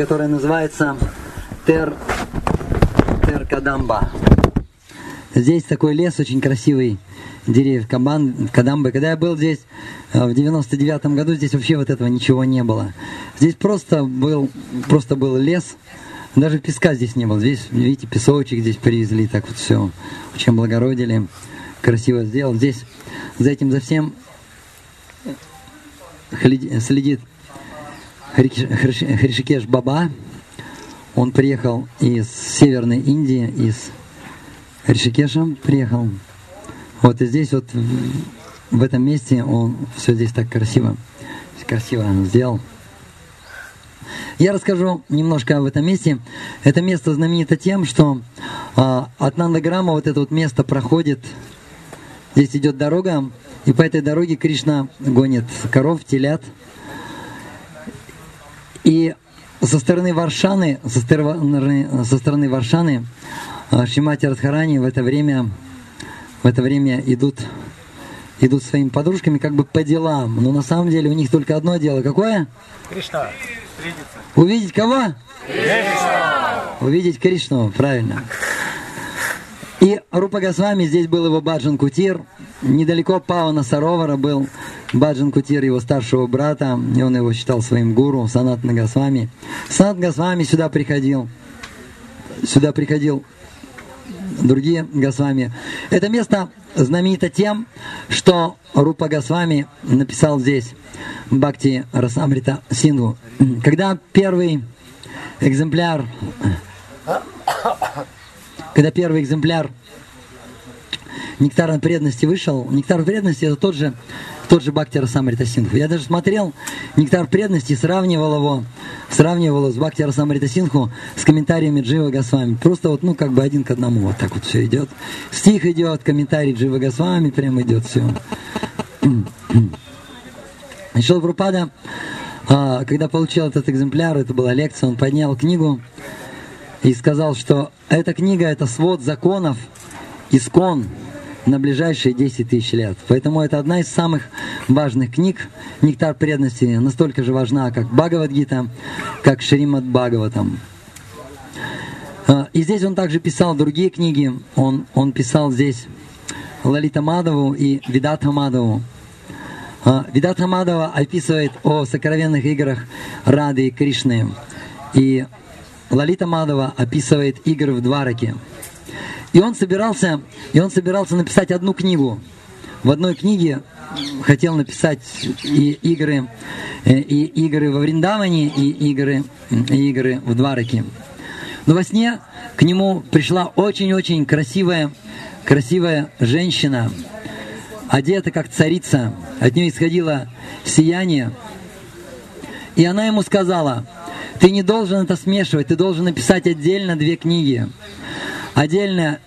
которая называется Тер, Тер Кадамба. Здесь такой лес очень красивый, деревьев Кабан, Кадамбы. Когда я был здесь э, в 99 году, здесь вообще вот этого ничего не было. Здесь просто был, просто был лес, даже песка здесь не было. Здесь, видите, песочек здесь привезли, так вот все очень благородили, красиво сделал. Здесь за этим, за всем следит Хришикеш Баба. Он приехал из Северной Индии, из Ришикеша приехал. Вот и здесь вот в этом месте он все здесь так красиво, красиво сделал. Я расскажу немножко об этом месте. Это место знаменито тем, что а, от Нандаграма вот это вот место проходит. Здесь идет дорога, и по этой дороге Кришна гонит коров, телят. И со стороны Варшаны, со стороны, со стороны Варшаны а Шимати Радхарани в это время, в это время идут, идут своими подружками как бы по делам. Но на самом деле у них только одно дело. Какое? Кришна. Увидеть кого? Кришна. Увидеть Кришну, правильно. И Рупа Госвами, здесь был его Баджан Кутир. Недалеко Павана Саровара был Баджан Кутир, его старшего брата. И он его считал своим гуру, Санат Нагасвами. Санат Госвами сюда приходил. Сюда приходил другие Госвами. Это место знаменито тем, что Рупа Госвами написал здесь Бхакти Расамрита Сингу. Когда первый экземпляр, когда первый экземпляр Нектар преданности вышел, Нектар преданности это тот же тот же Бхактира Самрита Синху. Я даже смотрел «Нектар преданности», сравнивал его, сравнивал его с Бхактира Самрита Синху с комментариями Джива Госвами. Просто вот, ну, как бы один к одному вот так вот все идет. Стих идет, комментарий Джива Госвами прям идет все. Шел Прупада, а, когда получил этот экземпляр, это была лекция, он поднял книгу и сказал, что эта книга – это свод законов, искон, на ближайшие 10 тысяч лет. Поэтому это одна из самых важных книг. Нектар преданности настолько же важна, как Бхагавадгита, как Шримад Бхагаватам. А, и здесь он также писал другие книги. Он, он писал здесь Лалита Мадову и Видата Мадову. А, Видата Мадова описывает о сокровенных играх Рады и Кришны. И Лалита Мадова описывает игры в Двараке. И он собирался, и он собирался написать одну книгу. В одной книге хотел написать и игры, э, и игры во Вриндаване, и игры, и игры в Двараке. Но во сне к нему пришла очень-очень красивая, красивая женщина, одета как царица. От нее исходило сияние. И она ему сказала, ты не должен это смешивать, ты должен написать отдельно две книги отдельно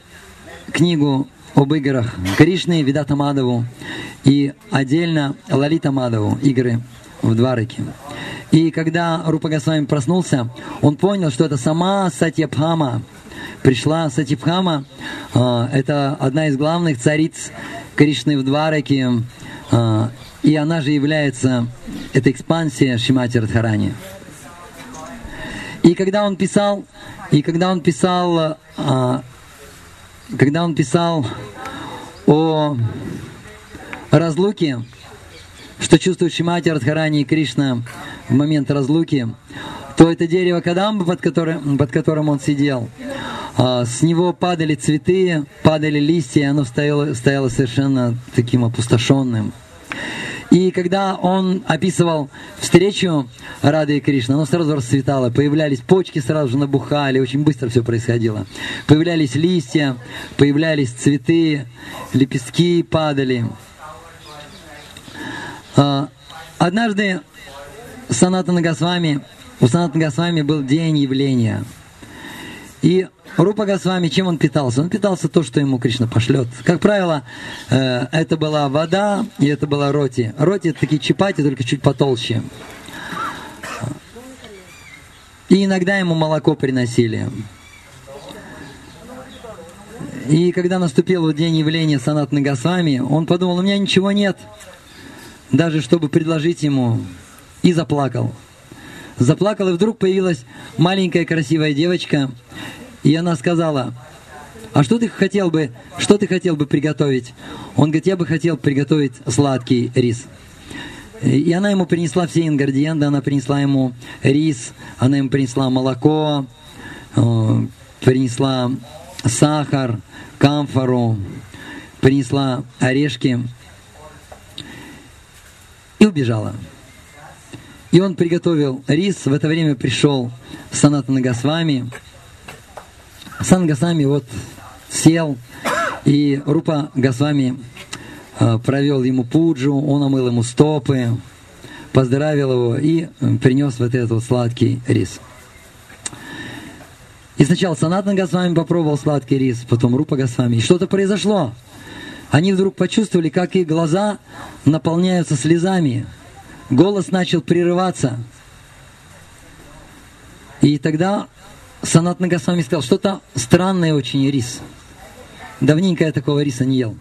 книгу об играх Кришны, Видата Мадову и отдельно Лалита Мадову, игры в Двараке. И когда Рупа Госвами проснулся, он понял, что это сама Сатьябхама. Пришла Сатьябхама, э, это одна из главных цариц Кришны в Двараке, э, и она же является, это экспансия Шимати Радхарани. И когда он писал, и когда он писал, а, когда он писал о разлуке, что чувствует Шимати Радхарани и Кришна в момент разлуки, то это дерево Кадамба, под которым, под которым он сидел, а, с него падали цветы, падали листья, и оно стояло, стояло совершенно таким опустошенным. И когда он описывал встречу Рады и Кришны, оно сразу расцветало, появлялись почки, сразу же набухали, очень быстро все происходило. Появлялись листья, появлялись цветы, лепестки падали. А, однажды Саната Нагасвами, у Саната Нагасвами был день явления. И Рупа Госвами, чем он питался? Он питался то, что ему Кришна пошлет. Как правило, э, это была вода и это была роти. Роти это такие чапати, только чуть потолще. И иногда ему молоко приносили. И когда наступил день явления Санат Нагасвами, он подумал, у меня ничего нет, даже чтобы предложить ему, и заплакал. Заплакал, и вдруг появилась маленькая красивая девочка, и она сказала, а что ты хотел бы, что ты хотел бы приготовить? Он говорит, я бы хотел приготовить сладкий рис. И она ему принесла все ингредиенты, она принесла ему рис, она ему принесла молоко, э, принесла сахар, камфору, принесла орешки и убежала. И он приготовил рис, в это время пришел Санат Нагасвами. Сан Гасвами вот сел, и Рупа Гасвами э, провел ему пуджу, он омыл ему стопы, поздравил его и принес вот этот вот сладкий рис. И сначала Санатна Госвами попробовал сладкий рис, потом Рупа Госвами. И что-то произошло. Они вдруг почувствовали, как их глаза наполняются слезами. Голос начал прерываться. И тогда Санатна Госвами сказал, что-то странное очень рис. Давненько я такого риса не ел.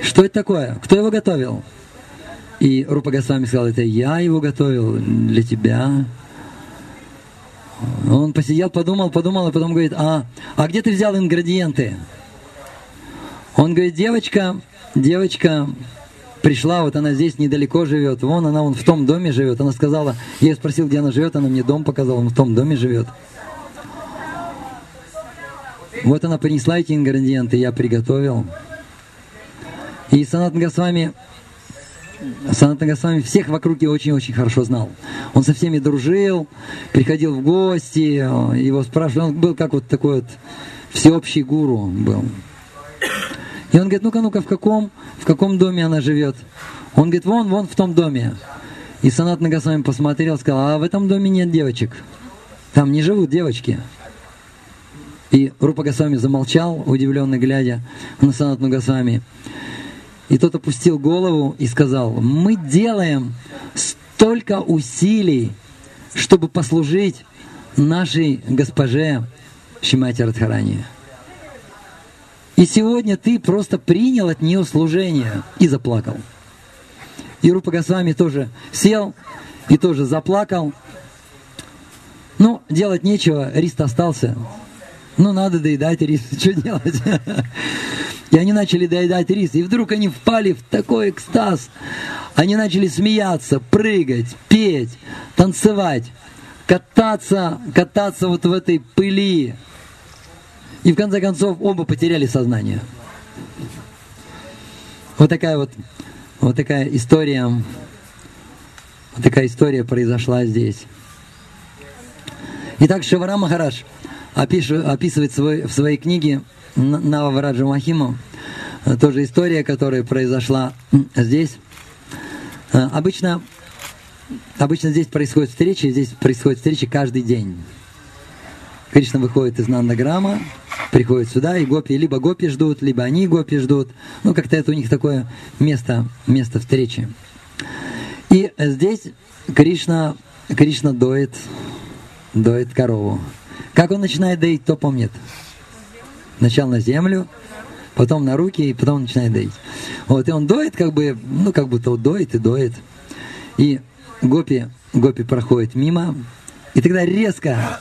Что это такое? Кто его готовил? И Рупа Госвами сказал, это я его готовил для тебя. Он посидел, подумал, подумал, и потом говорит, а, а где ты взял ингредиенты? Он говорит, девочка, девочка пришла, вот она здесь недалеко живет, вон она вон в том доме живет. Она сказала, я спросил, где она живет, она мне дом показала, он в том доме живет. Вот она принесла эти ингредиенты, я приготовил. И Санат Госвами Санат Госвами всех вокруг его очень-очень хорошо знал. Он со всеми дружил, приходил в гости, его спрашивали. Он был как вот такой вот всеобщий гуру был. И он говорит, ну-ка, ну-ка, в каком, каком доме она живет? Он говорит, вон, вон в том доме. И Санат Нагасвами посмотрел, сказал, а в этом доме нет девочек. Там не живут девочки. И Рупа Госвами замолчал, удивленно глядя на Санат Нагасвами. И тот опустил голову и сказал, мы делаем столько усилий, чтобы послужить нашей госпоже Шимати Радхарани. И сегодня ты просто принял от нее служение и заплакал. И Рупа Госвами тоже сел и тоже заплакал. Ну, делать нечего, рис остался. Ну, надо доедать рис, что делать? И они начали доедать рис. И вдруг они впали в такой экстаз. Они начали смеяться, прыгать, петь, танцевать, кататься, кататься вот в этой пыли. И в конце концов оба потеряли сознание. Вот такая вот, вот такая история, вот такая история произошла здесь. Итак, Шавара Махараш описывает свой, в своей книге Нававраджа Махиму, э, тоже история, которая произошла здесь. Э, обычно, обычно здесь происходит встречи, здесь происходит встречи каждый день. Кришна выходит из Нандаграма, приходит сюда, и гопи, либо гопи ждут, либо они гопи ждут. Ну, как-то это у них такое место, место встречи. И здесь Кришна, Кришна доит, доит корову. Как он начинает доить, кто помнит? Сначала на землю, потом на руки, и потом начинает доить. Вот, и он доит, как бы, ну, как будто вот доит и доит. И Гопи, Гопи проходит мимо, и тогда резко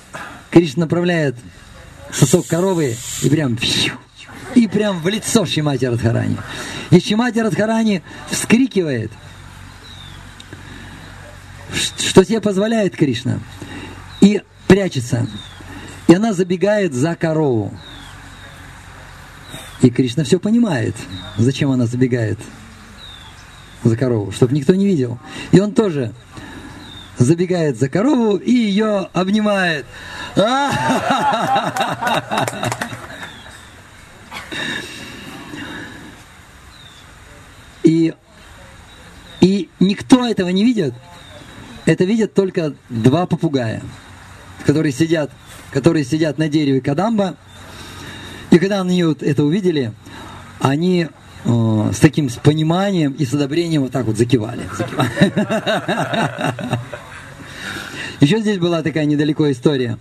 Кришна направляет сосок коровы и прям и прям в лицо Шимати Радхарани. И Шимати Радхарани вскрикивает, что себе позволяет Кришна, и прячется. И она забегает за корову. И Кришна все понимает, зачем она забегает за корову, чтобы никто не видел. И он тоже забегает за корову и ее обнимает. И, и никто этого не видит. Это видят только два попугая, которые сидят, которые сидят на дереве Кадамба и когда они вот это увидели, они э, с таким с пониманием и с одобрением вот так вот закивали. Еще здесь была такая недалеко история,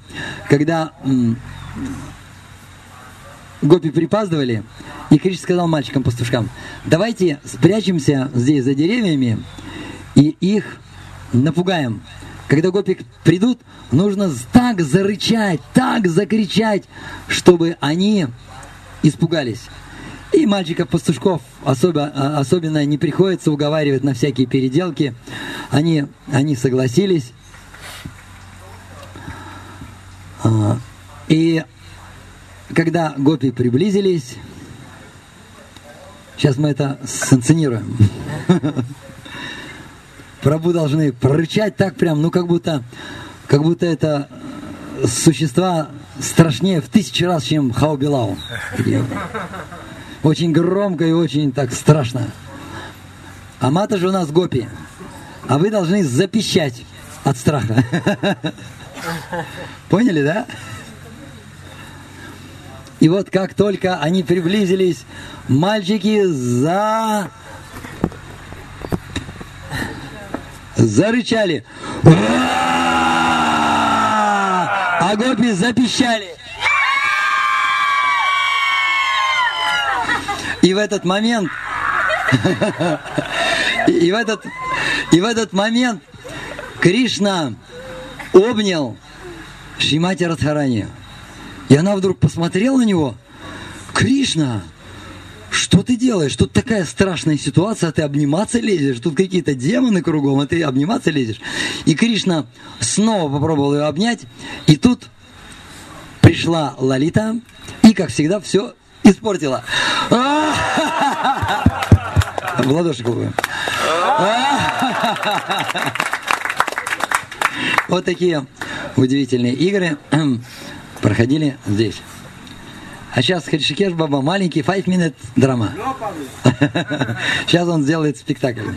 когда гопи припаздывали, и Криш сказал мальчикам-пастушкам, давайте спрячемся здесь за деревьями и их напугаем. когда гопи придут, нужно так зарычать, так закричать, чтобы они испугались. И мальчиков-пастушков особо, а, особенно не приходится уговаривать на всякие переделки. Они, они согласились. А, и когда гопи приблизились, сейчас мы это санкционируем. Прабу должны прорычать так прям, ну как будто, как будто это существа страшнее в тысячи раз, чем Хаубилау. Очень громко и очень так страшно. А мата же у нас гопи. А вы должны запищать от страха. Поняли, да? И вот как только они приблизились, мальчики за... зарычали. А гопи запищали. И в этот момент, и в этот, и в этот момент Кришна обнял Шимати Радхарани. И она вдруг посмотрела на него. Кришна, что ты делаешь? Тут такая страшная ситуация, а ты обниматься лезешь. Тут какие-то демоны кругом, а ты обниматься лезешь. И Кришна снова попробовал ее обнять. И тут пришла Лалита и, как всегда, все испортила. В ладоши хлопаем. Вот такие удивительные игры проходили здесь. А сейчас Хришикеш Баба маленький 5 минут драма. Сейчас он сделает спектакль.